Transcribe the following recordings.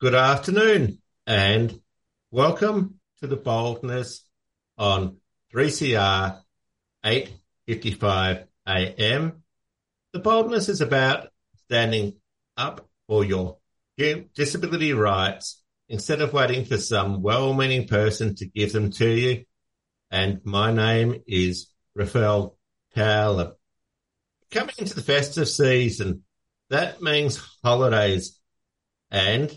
Good afternoon and welcome to the boldness on 3CR 8:55 a.m. The boldness is about standing up for your disability rights instead of waiting for some well-meaning person to give them to you. And my name is Raphael Towler. Coming into the festive season, that means holidays and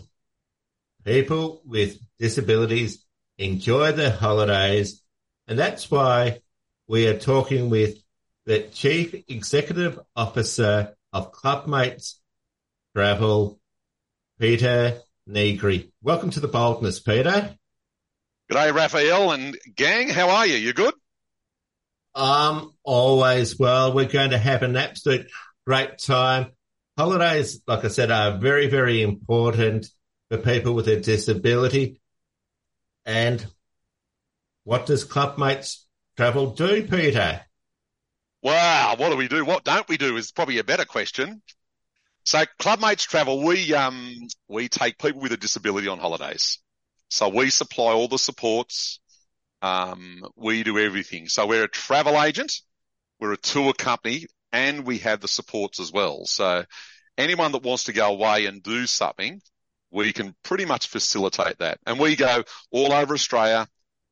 people with disabilities enjoy their holidays. And that's why we are talking with the Chief Executive Officer of Clubmates Travel, Peter Negri. Welcome to the boldness, Peter. G'day, Raphael and gang. How are you? You good? Um, always well. We're going to have an absolute great time. Holidays, like I said, are very, very important for people with a disability. And what does Clubmates Travel do, Peter? Wow, what do we do? What don't we do is probably a better question. So Clubmates Travel, we um we take people with a disability on holidays. So we supply all the supports. Um, we do everything. So we're a travel agent, we're a tour company, and we have the supports as well. So anyone that wants to go away and do something, we can pretty much facilitate that. And we go all over Australia,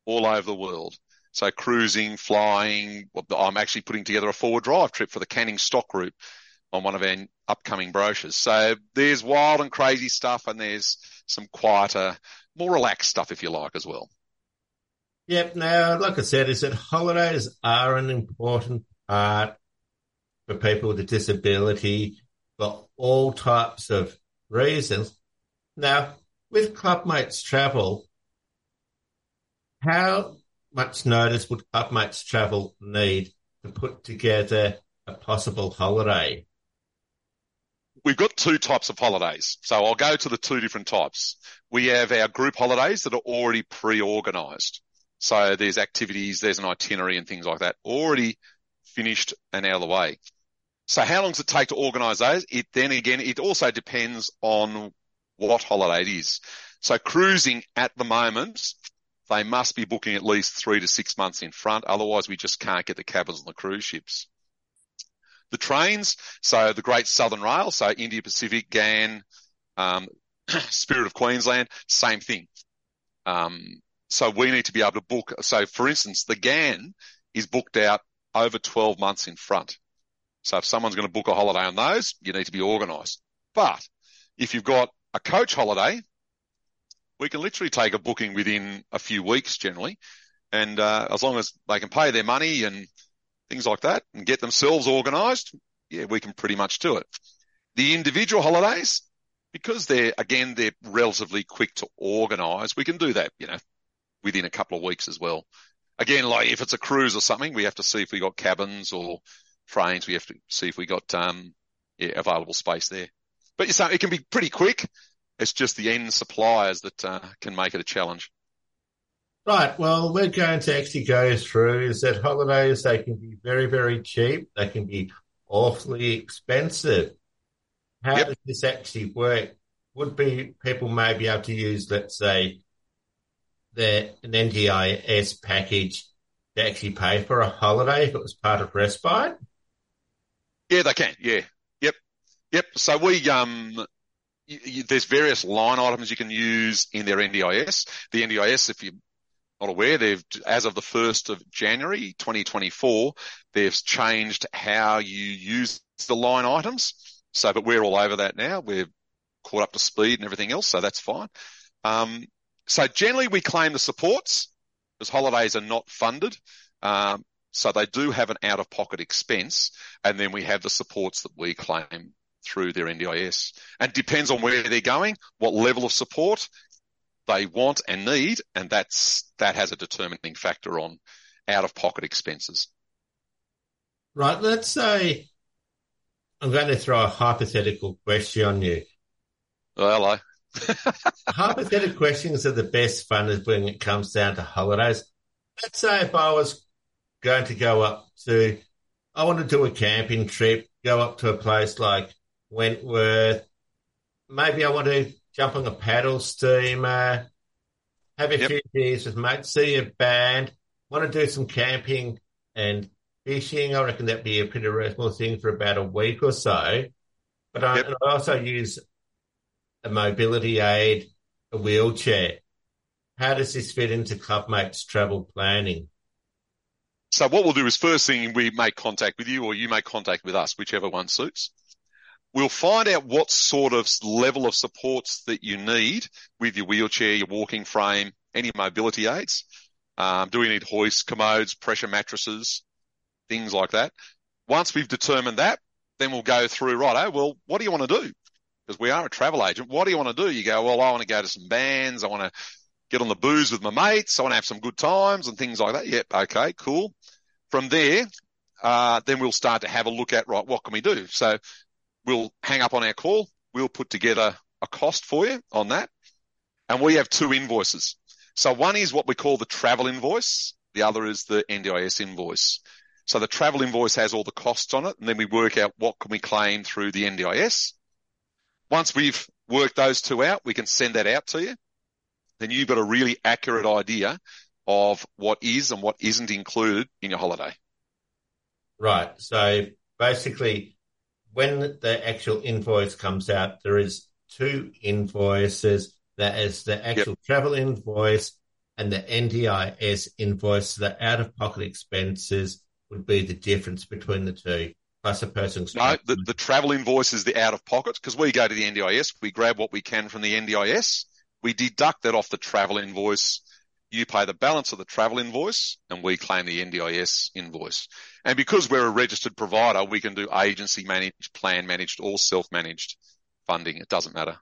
all over the world. So cruising, flying. I'm actually putting together a four-wheel drive trip for the Canning Stock Route on one of our upcoming brochures. So there's wild and crazy stuff, and there's some quieter, more relaxed stuff, if you like, as well. Yep. Now, like I said, is that holidays are an important part for people with a disability for all types of reasons. Now, with Clubmates Travel, how much notice would Clubmates Travel need to put together a possible holiday? We've got two types of holidays. So I'll go to the two different types. We have our group holidays that are already pre-organized. So there's activities, there's an itinerary and things like that already finished and out of the way. So how long does it take to organise those? It then again, it also depends on what holiday it is. So cruising at the moment, they must be booking at least three to six months in front. Otherwise, we just can't get the cabins on the cruise ships. The trains, so the Great Southern Rail, so Indian Pacific, Ghan, um, Spirit of Queensland, same thing. Um, so we need to be able to book. So for instance, the Ghan is booked out over 12 months in front. So if someone's going to book a holiday on those, you need to be organised. But if you've got a coach holiday, we can literally take a booking within a few weeks generally. And uh, as long as they can pay their money and things like that and get themselves organised, yeah, we can pretty much do it. The individual holidays, because they're, again, they're relatively quick to organise, we can do that, you know, within a couple of weeks as well. Again, like if it's a cruise or something, we have to see if we got cabins or trains. We have to see if we got, um, yeah, available space there. But you it can be pretty quick. It's just the end suppliers that uh, can make it a challenge. Right. Well, we're going to actually go through is that holidays, they can be very, very cheap. They can be awfully expensive. How Yep. does this actually work? Would be people may be able to use, let's say, the an NDIS package to actually pay for a holiday if it was part of respite? Yeah, they can. Yeah. Yep. So we, um, there's various line items you can use in their NDIS. The NDIS, if you're not aware, they've, as of the 1st of January 2024, they've changed how you use the line items. So, but we're all over that now. We're caught up to speed and everything else. So that's fine. Um, so generally we claim the supports because holidays are not funded. Um, so they do have an out of pocket expense. And then we have the supports that we claim through their NDIS and depends on where they're going, what level of support they want and need. And that's, that has a determining factor on out of pocket expenses. Right. Let's say I'm going to throw a hypothetical question on you. Well, hello. hypothetical questions are the best fun when it comes down to holidays. Let's say if I was going to go up to, I want to do a camping trip, go up to a place like Wentworth. Maybe I want to jump on a paddle steamer, have a yep. few days with mates, see a band, want to do some camping and fishing. I reckon that'd be a pretty reasonable thing for about a week or so. But I, yep. I also use a mobility aid, a wheelchair. How does this fit into Clubmates travel planning? So what we'll do is first thing we make contact with you or you make contact with us, whichever one suits. We'll find out what sort of level of supports that you need with your wheelchair, your walking frame, any mobility aids. Um, do we need hoists, commodes, pressure mattresses, things like that? Once we've determined that, then we'll go through, right, oh, well, what do you want to do? Because we are a travel agent. What do you want to do? You go, well, I want to go to some bands. I want to get on the booze with my mates. I want to have some good times and things like that. Yep. Okay, cool. From there, uh, then we'll start to have a look at, right, what can we do? So we'll hang up on our call. We'll put together a cost for you on that. And we have two invoices. So one is what we call the travel invoice. The other is the NDIS invoice. So the travel invoice has all the costs on it and then we work out what can we claim through the NDIS. Once we've worked those two out, we can send that out to you. Then you've got a really accurate idea of what is and what isn't included in your holiday. Right. So basically when the actual invoice comes out, there is two invoices. That is the actual yep. travel invoice and the NDIS invoice. The out of pocket expenses would be the difference between the two. Plus a person's. No, the, the travel invoice is the out of pocket because we go to the NDIS, we grab what we can from the NDIS, we deduct that off the travel invoice. You pay the balance of the travel invoice and we claim the NDIS invoice. And because we're a registered provider, we can do agency managed, plan managed or self managed funding. It doesn't matter.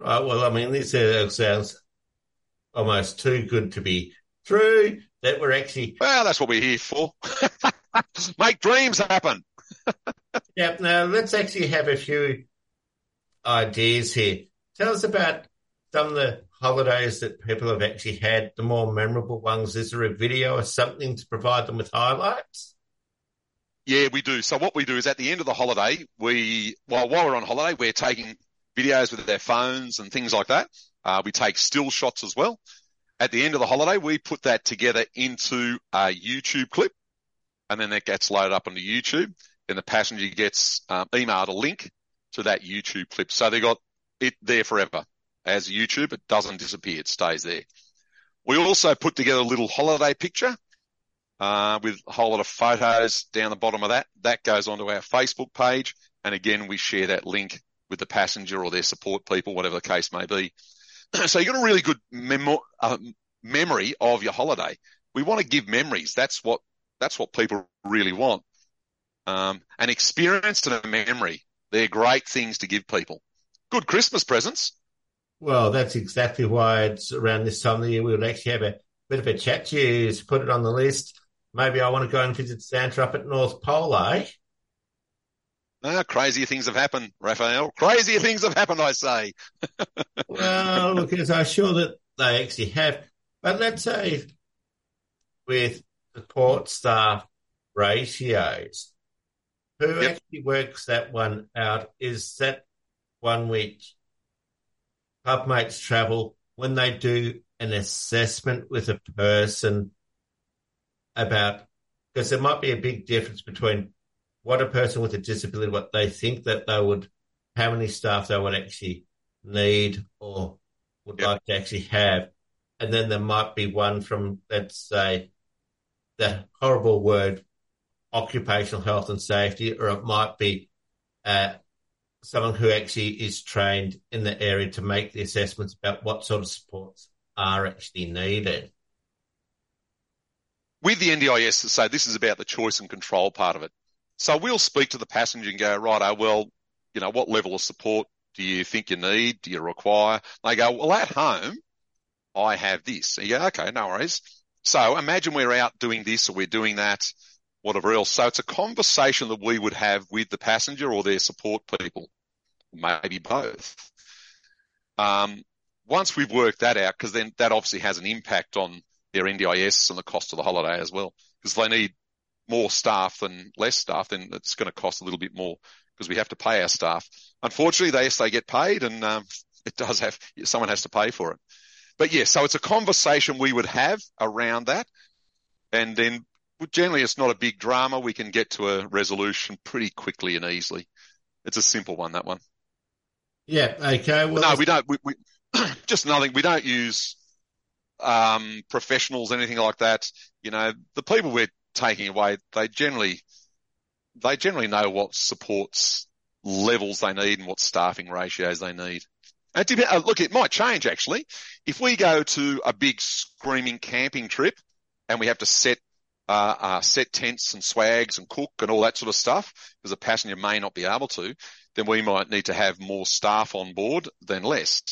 Right. Well, I mean, this uh, sounds almost too good to be true that we're actually. Well, that's what we're here for. Make dreams happen. yeah. Now let's actually have a few ideas here. Tell us about some of the holidays that people have actually had, the more memorable ones. Is there a video or something to provide them with highlights? Yeah, we do. So what we do is at the end of the holiday, we, well, while we're on holiday, we're taking videos with their phones and things like that. Uh, we take still shots as well. At the end of the holiday, we put that together into a YouTube clip and then that gets loaded up onto YouTube and the passenger gets um, emailed a link to that YouTube clip. So they got it there forever as YouTube. It doesn't disappear. It stays there. We also put together a little holiday picture uh, with a whole lot of photos down the bottom of that. That goes onto our Facebook page. And again, we share that link with the passenger or their support people, whatever the case may be. so you've got a really good uh, memory of your holiday. We want to give memories. That's what, that's what people really want. Um, an experience and a memory. They're great things to give people. Good Christmas presents. Well, that's exactly why it's around this time of the year we would actually have a bit of a chat to you, put it on the list maybe I want to go and visit Santa up at North Pole, eh? Ah, crazier things have happened, Raphael. Crazier things have happened, I say. well, look, I'm sure that they actually have. But let's say with support staff ratios, who yep. actually works that one out? Is that one which Clubmates Travel, when they do an assessment with a person about because there might be a big difference between what a person with a disability, what they think that they would, how many staff they would actually need or would yep. like to actually have. And then there might be one from, let's say, the horrible word, occupational health and safety, or it might be uh, someone who actually is trained in the area to make the assessments about what sort of supports are actually needed. with the NDIS to say this is about the choice and control part of it. So we'll speak to the passenger and go, right, oh, well, you know, what level of support do you think you need? Do you require? They go, well, at home, I have this. And you go, okay, no worries. So imagine we're out doing this or we're doing that, whatever else. So it's a conversation that we would have with the passenger or their support people, maybe both. Um, once we've worked that out, because then that obviously has an impact on their NDIS and the cost of the holiday as well, because they need more staff than less staff, then it's going to cost a little bit more because we have to pay our staff. Unfortunately, they, yes, they get paid and um, it does have, someone has to pay for it. But yeah, so it's a conversation we would have around that. And then generally it's not a big drama. We can get to a resolution pretty quickly and easily. It's a simple one, that one. Yeah. Okay. Well, no, we don't, we, we just nothing. We don't use, um, professionals, anything like that. You know, the people we're taking away, they generally, they generally know what supports levels they need and what staffing ratios they need. And to, uh, look, it might change actually. If we go to a big screaming camping trip and we have to set uh, uh, set tents and swags and cook and all that sort of stuff, because a passenger may not be able to, then we might need to have more staff on board than less.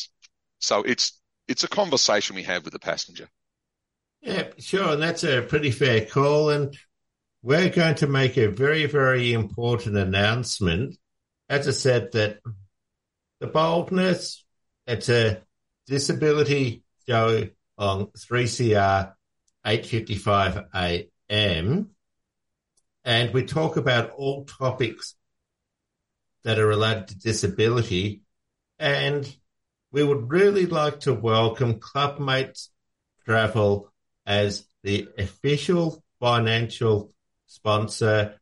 So it's it's a conversation we have with the passenger. Yeah, sure, and that's a pretty fair call. And we're going to make a very, very important announcement. As I said, that the boldness, it's a disability show on 3CR 855 AM. And we talk about all topics that are related to disability. And we would really like to welcome Clubmates Travel as the official financial sponsor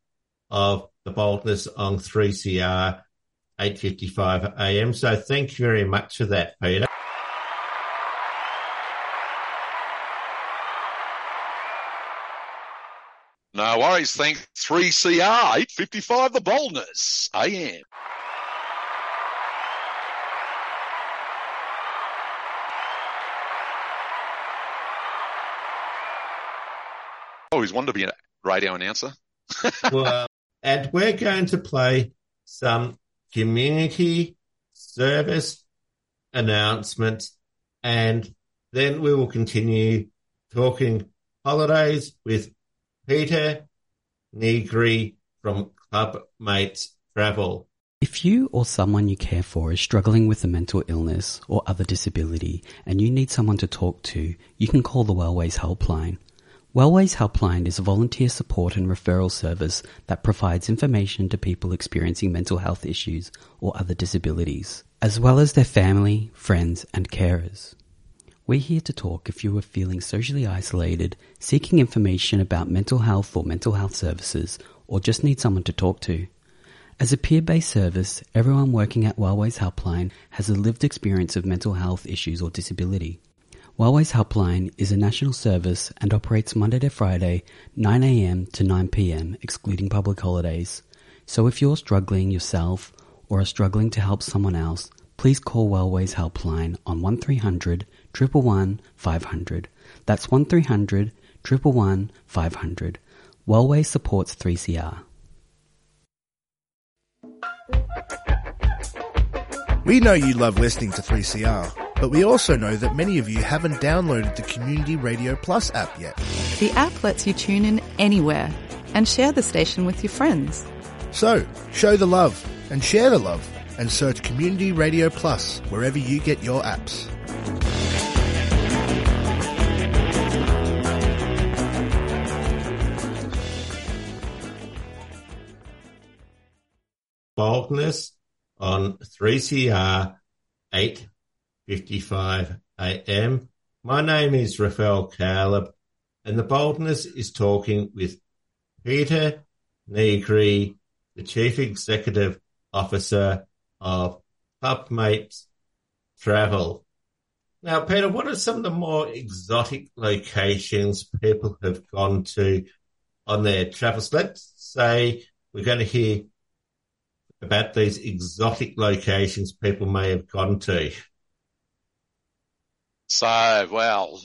of the Boldness on 3CR 8.55 a.m. So thank you very much for that, Peter. No worries. Thanks. 3CR 855 The Boldness AM. always wanted to be a radio announcer. well, and we're going to play some community service announcements and then we will continue talking holidays with Peter Negri from Club Mates Travel. If you or someone you care for is struggling with a mental illness or other disability and you need someone to talk to, you can call the Wellways Helpline Wellways Helpline is a volunteer support and referral service that provides information to people experiencing mental health issues or other disabilities, as well as their family, friends, and carers. We're here to talk if you are feeling socially isolated, seeking information about mental health or mental health services, or just need someone to talk to. As a peer-based service, everyone working at Wellways Helpline has a lived experience of mental health issues or disability. Wellways Helpline is a national service and operates Monday to Friday, 9am to 9pm, excluding public holidays. So if you're struggling yourself or are struggling to help someone else, please call Wellways Helpline on 1300 111 500. That's 1300 111 500. Wellways supports 3CR. We know you love listening to 3CR. But we also know that many of you haven't downloaded the Community Radio Plus app yet. The app lets you tune in anywhere and share the station with your friends. So, show the love and share the love and search Community Radio Plus wherever you get your apps. On 3CR 8.55 a.m. My name is Raphael Kaleb, and the boldness is talking with Peter Negri, the Chief Executive Officer of Clubmates Travel. Now, Peter, what are some of the more exotic locations people have gone to on their travels? Let's say we're going to hear about these exotic locations people may have gone to. So, well,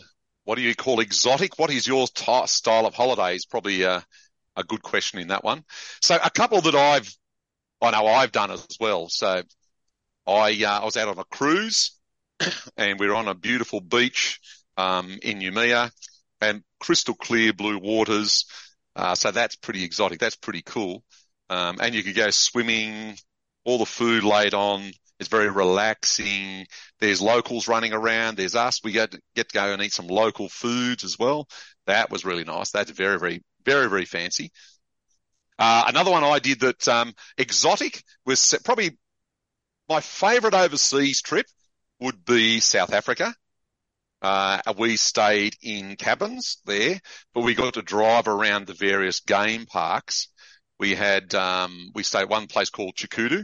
what do you call exotic? What is your t- style of holidays? Probably a, a good question in that one. So a couple that I've, I know I've done as well. So I, uh, I was out on a cruise and we were on a beautiful beach, um, in Noumea and crystal clear blue waters. Uh, so that's pretty exotic. That's pretty cool. Um, and you could go swimming, all the food laid on. It's very relaxing. There's locals running around. There's us. We get, get to go and eat some local foods as well. That was really nice. That's very, very, very, very fancy. Uh, another one I did that, um, exotic was probably my favorite overseas trip would be South Africa. Uh, we stayed in cabins there, but we got to drive around the various game parks. We had, um, we stayed at one place called Chikudu.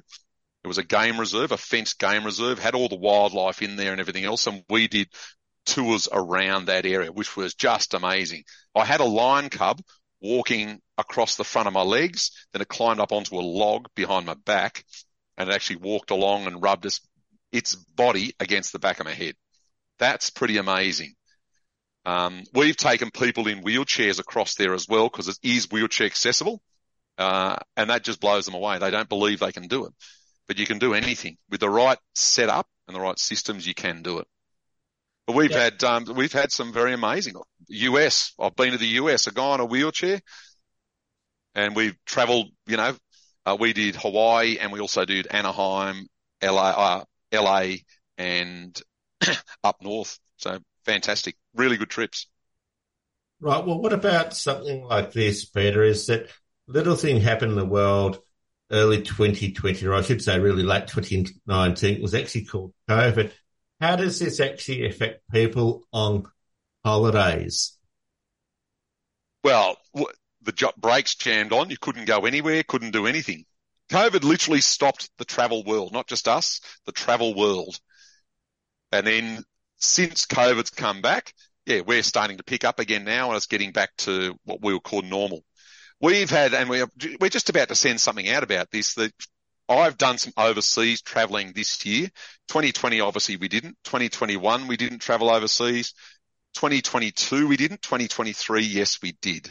It was a game reserve, a fenced game reserve, had all the wildlife in there and everything else. And we did tours around that area, which was just amazing. I had a lion cub walking across the front of my legs. Then it climbed up onto a log behind my back and it actually walked along and rubbed its, its body against the back of my head. That's pretty amazing. Um, we've taken people in wheelchairs across there as well because it is wheelchair accessible. Uh, and that just blows them away. They don't believe they can do it, but you can do anything with the right setup and the right systems. You can do it. But we've yeah. had, um, we've had some very amazing US. I've been to the US, a guy on a wheelchair and we've traveled, you know, uh, we did Hawaii and we also did Anaheim, LA, uh, LA and up north. So fantastic. Really good trips. Right. Well, what about something like this, Peter? Is that little thing happened in the world early 2020, or I should say really late 2019, was actually called COVID. How does this actually affect people on holidays? Well, the brakes jammed on. You couldn't go anywhere, couldn't do anything. COVID literally stopped the travel world, not just us, the travel world. And then since COVID's come back, yeah, we're starting to pick up again now and it's getting back to what we would call normal. We've had, and we're, we're just about to send something out about this that I've done some overseas traveling this year. 2020, obviously we didn't. 2021, we didn't travel overseas. 2022, we didn't. 2023, yes, we did.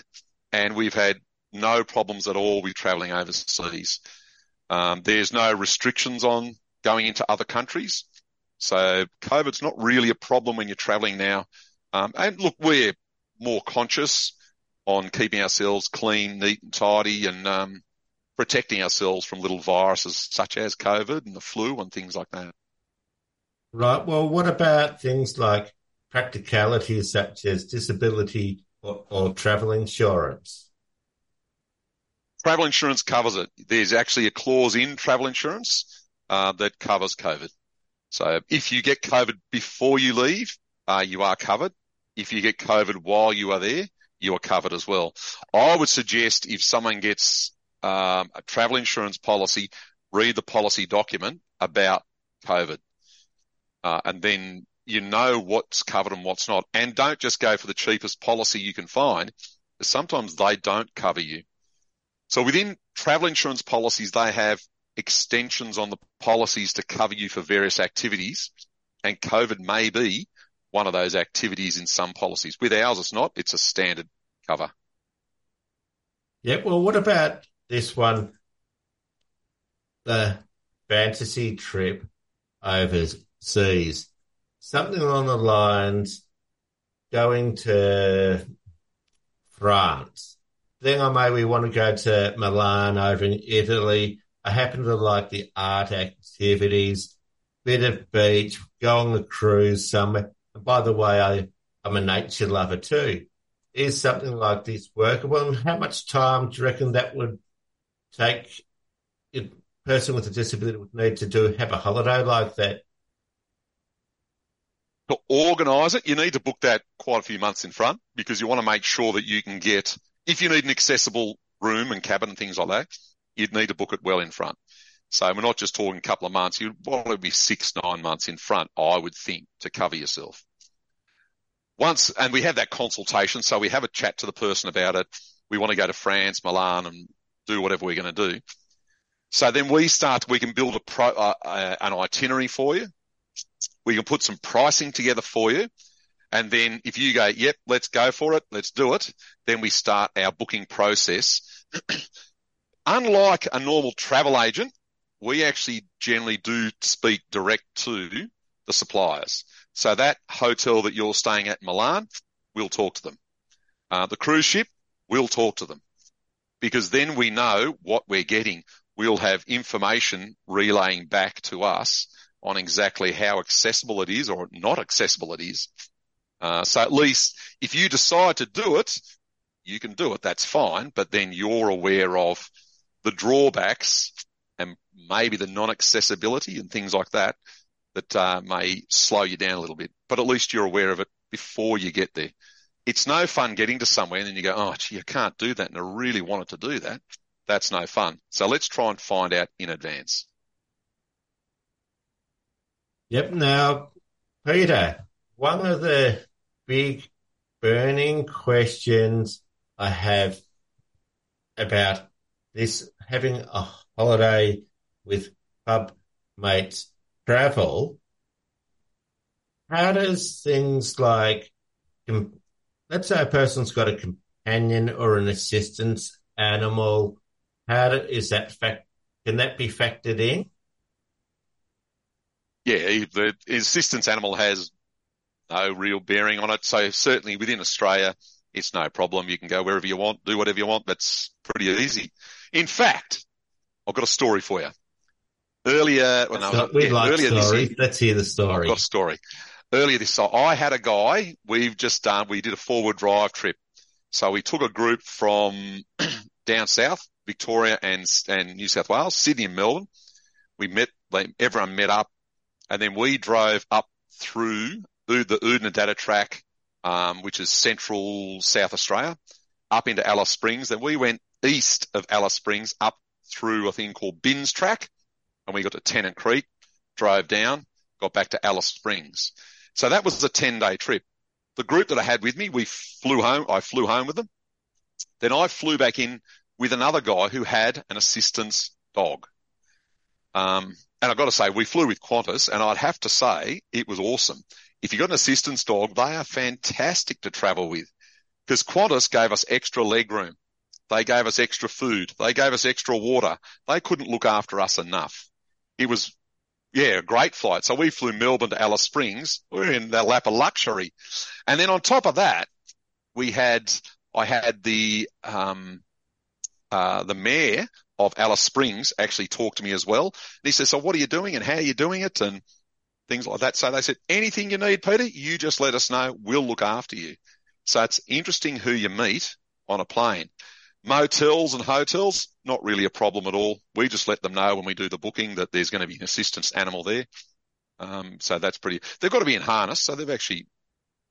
And we've had no problems at all with traveling overseas. Um, there's no restrictions on going into other countries. So COVID's not really a problem when you're traveling now. Um, and look, we're more conscious on keeping ourselves clean, neat and tidy and, um, protecting ourselves from little viruses such as COVID and the flu and things like that. Right. Well, what about things like practicalities such as disability or, or travel insurance? Travel insurance covers it. There's actually a clause in travel insurance uh, that covers COVID. So if you get COVID before you leave, uh, you are covered. If you get COVID while you are there, you are covered as well. I would suggest if someone gets um, a travel insurance policy, read the policy document about COVID, uh, and then you know what's covered and what's not. And don't just go for the cheapest policy you can find. Sometimes they don't cover you. So within travel insurance policies, they have extensions on the policies to cover you for various activities. And COVID may be one of those activities in some policies. With ours, it's not. It's a standard cover. Yeah. Well, what about this one? The fantasy trip overseas. Something along the lines going to France. Then I maybe want to go to Milan over in Italy I happen to like the art activities, bit of beach, go on the cruise somewhere. By the way, I, I'm a nature lover too. Is something like this workable? And how much time do you reckon that would take a person with a disability would need to do have a holiday like that? To organise it, you need to book that quite a few months in front because you want to make sure that you can get, if you need an accessible room and cabin and things like that, you'd need to book it well in front. So we're not just talking a couple of months. You'd to be six, nine months in front, I would think, to cover yourself. Once, and we have that consultation. So we have a chat to the person about it. We want to go to France, Milan and do whatever we're going to do. So then we start, we can build a pro, uh, uh, an itinerary for you. We can put some pricing together for you. And then if you go, yep, let's go for it, let's do it, then we start our booking process. Unlike a normal travel agent, we actually generally do speak direct to the suppliers. So that hotel that you're staying at in Milan, we'll talk to them. Uh, the cruise ship, we'll talk to them because then we know what we're getting. We'll have information relaying back to us on exactly how accessible it is or not accessible it is. Uh, so at least if you decide to do it, you can do it. That's fine. But then you're aware of the drawbacks and maybe the non-accessibility and things like that that uh, may slow you down a little bit. But at least you're aware of it before you get there. It's no fun getting to somewhere and then you go, oh, gee, I can't do that. And I really wanted to do that. That's no fun. So let's try and find out in advance. Yep. Now, Peter, one of the big burning questions I have about this having a holiday with Club Mates travel. How does things like, let's say a person's got a companion or an assistance animal, how do, is that fact, can that be factored in? Yeah, the assistance animal has no real bearing on it. So certainly within Australia, it's no problem. You can go wherever you want, do whatever you want. That's pretty easy. In fact, I've got a story for you. Earlier, well, no, we like earlier this year, Let's hear the story. I've got a story. Earlier this, so I had a guy. We've just done. We did a four-wheel drive trip. So we took a group from down south, Victoria and and New South Wales, Sydney and Melbourne. We met. Everyone met up, and then we drove up through the Oodnadatta track, um, which is central South Australia, up into Alice Springs. Then we went east of Alice Springs up through a thing called Binns Track, and we got to Tennant Creek, drove down, got back to Alice Springs. So that was a 10 day trip. The group that I had with me, we flew home. I flew home with them. Then I flew back in with another guy who had an assistance dog. Um, and I've got to say, we flew with Qantas and I'd have to say it was awesome. If you've got an assistance dog, they are fantastic to travel with because Qantas gave us extra leg room. They gave us extra food. They gave us extra water. They couldn't look after us enough. It was, yeah, a great flight. So we flew Melbourne to Alice Springs. We're in the lap of luxury. And then on top of that, we had, I had the, um, uh, the mayor of Alice Springs actually talk to me as well. And he says, so what are you doing and how are you doing it? And things like that. So they said, anything you need, Peter, you just let us know. We'll look after you. So it's interesting who you meet on a plane. Motels and hotels, not really a problem at all. We just let them know when we do the booking that there's going to be an assistance animal there. Um, so that's pretty, they've got to be in harness. So they've actually,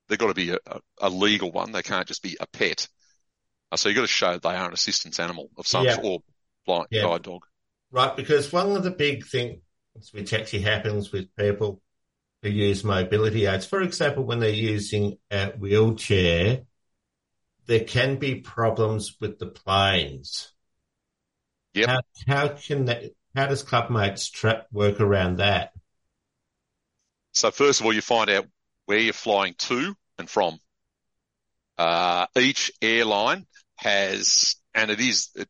they've got to be a, a legal one. They can't just be a pet. Uh, so you've got to show they are an assistance animal of some Yeah. sort or blind Yeah. guide dog. Right, because one of the big things which actually happens with people who use mobility aids, for example, when they're using a wheelchair, there can be problems with the planes. Yep. How, how can that, how does Clubmates tra- work around that? So first of all, you find out where you're flying to and from. Uh, each airline has, and it is, it,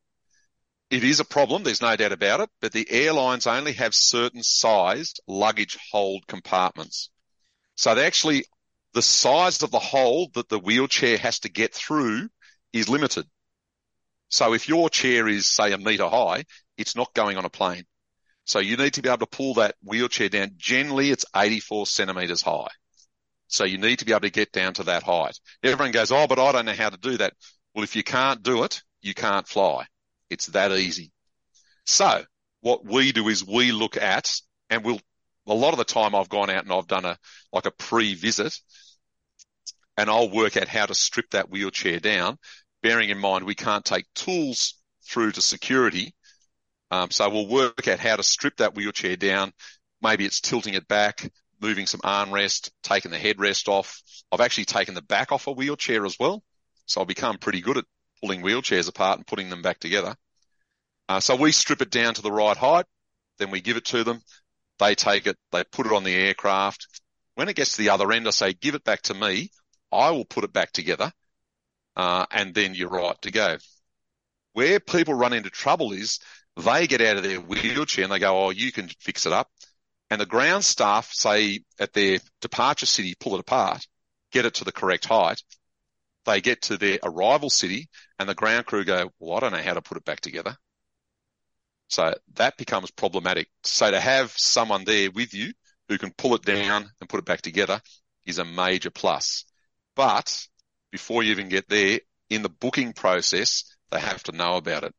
it is a problem. There's no doubt about it, but the airlines only have certain sized luggage hold compartments. So they actually, the size of the hole that the wheelchair has to get through is limited. So if your chair is say a meter high, it's not going on a plane. So you need to be able to pull that wheelchair down. Generally, it's 84 centimeters high. So you need to be able to get down to that height. Everyone goes, Oh, but I don't know how to do that. Well, if you can't do it, you can't fly. It's that easy. So what we do is we look at and we'll, a lot of the time I've gone out and I've done a, like a pre-visit and I'll work out how to strip that wheelchair down, bearing in mind we can't take tools through to security. Um, so we'll work out how to strip that wheelchair down. Maybe it's tilting it back, moving some armrest, taking the headrest off. I've actually taken the back off a wheelchair as well. So I've become pretty good at pulling wheelchairs apart and putting them back together. Uh, so we strip it down to the right height, then we give it to them. They take it, they put it on the aircraft. When it gets to the other end, I say, give it back to me. I will put it back together, uh, and then you're right to go. Where people run into trouble is they get out of their wheelchair and they go, "Oh, you can fix it up," and the ground staff say at their departure city, pull it apart, get it to the correct height. They get to their arrival city, and the ground crew go, "Well, I don't know how to put it back together." So that becomes problematic. So to have someone there with you who can pull it down and put it back together is a major plus. But before you even get there, in the booking process, they have to know about it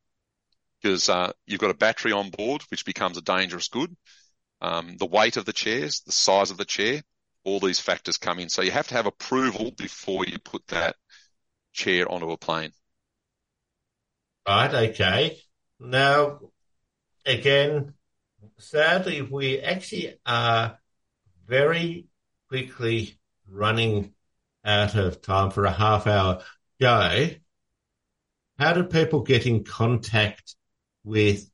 because uh, you've got a battery on board, which becomes a dangerous good. Um, the weight of the chairs, the size of the chair, all these factors come in. So you have to have approval before you put that chair onto a plane. Right. Okay. Now, again, sadly, we actually are very quickly running out of time for a half hour go. How do people get in contact with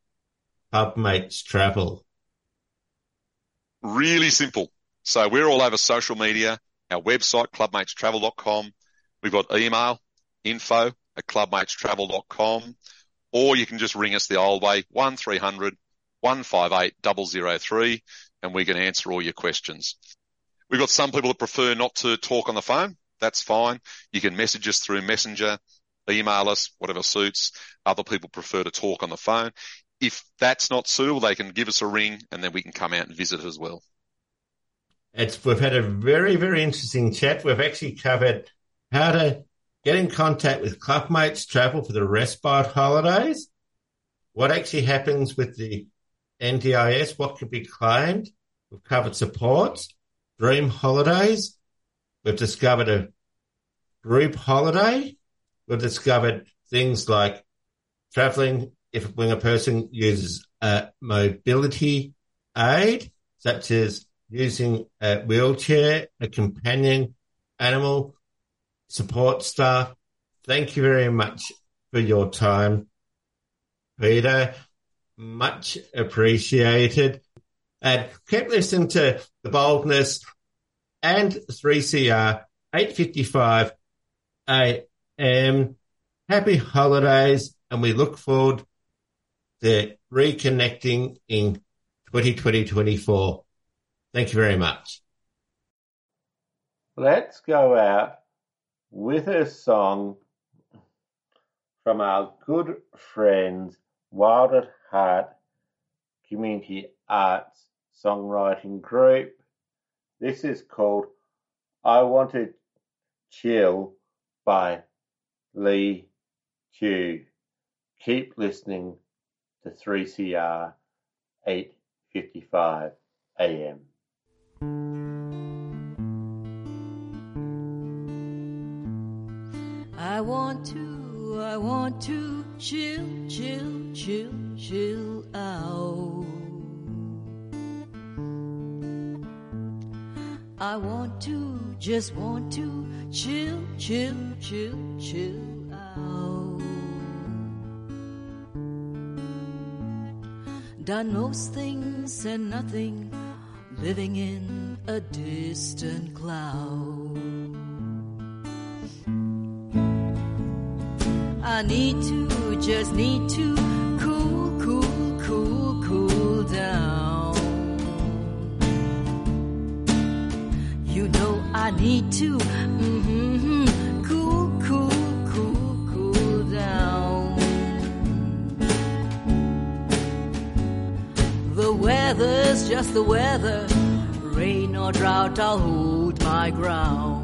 Clubmates Travel? Really simple. So we're all over social media, our website, clubmatestravel.com. We've got email, info at clubmatestravel.com, or you can just ring us the old way, 1300 158 003, and we can answer all your questions. We've got some people that prefer not to talk on the phone. That's fine. You can message us through Messenger, email us, whatever suits. Other people prefer to talk on the phone. If that's not suitable, they can give us a ring and then we can come out and visit as well. It's, we've had a very, very interesting chat. We've actually covered how to get in contact with Clubmates Travel for the respite holidays, what actually happens with the NDIS, what can be claimed. We've covered supports, dream holidays. We've discovered a group holiday. We've discovered things like traveling if when a person uses a mobility aid, such as using a wheelchair, a companion animal, support staff. Thank you very much for your time, Peter. Much appreciated. And keep listening to the boldness and 3CR 855 AM. Happy holidays, and we look forward to reconnecting in 2020-24. Thank you very much. Let's go out with a song from our good friends Wild at Heart Community Arts Songwriting Group. This is called I Want to Chill by Lee Q. Keep listening to 3CR 855 AM. I want to, I want to chill, chill, chill, chill out. I want to, just want to chill, chill, chill, chill out. Done most things and nothing, living in a distant cloud. I need to, just need to cool, cool, cool, cool down. You know I need to, mm-hmm, cool, cool, cool, cool down. The weather's just the weather, rain or drought, I'll hold my ground.